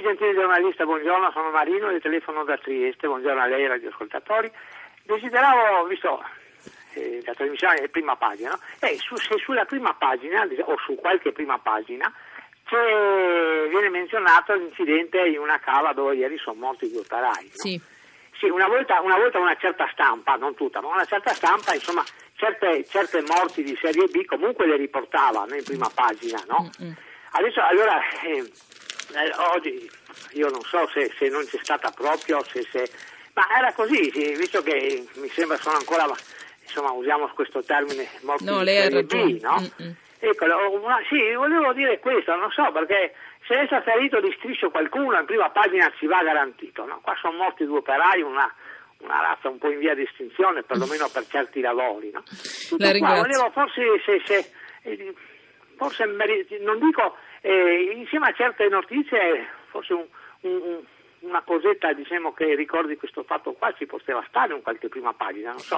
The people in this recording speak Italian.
Gentile giornalista, buongiorno, sono Marino e telefono da Trieste, buongiorno a lei radioascoltatori. Desideravo, visto eh, la trasmissione è prima pagina, no? eh, su, se sulla prima pagina o su qualche prima pagina viene menzionato l'incidente in una cava dove ieri sono morti due operai. No? Sì. Sì, una volta, una volta una certa stampa, non tutta, ma una certa stampa, insomma, certe, certe morti di serie B comunque le riportava no, in prima pagina, no? Mm-mm. Adesso, allora, eh, eh, oggi io non so se, se non c'è stata proprio, se, se- ma era così, sì, visto che mi sembra sono ancora, insomma, usiamo questo termine morti No, lei B, no? Mm-mm. Ecco, una- sì, volevo dire questo, non so, perché se è ferito di striscio qualcuno in prima pagina ci va garantito, no? Qua sono morti due operai, una, una razza un po' in via di estinzione, perlomeno per certi lavori, no? Tutto La qua, ringrazio. volevo forse, se, se, eh, forse non dico, eh, insieme a certe notizie, forse un- un- un- una cosetta diciamo, che ricordi questo fatto qua ci poteva stare in qualche prima pagina, non so.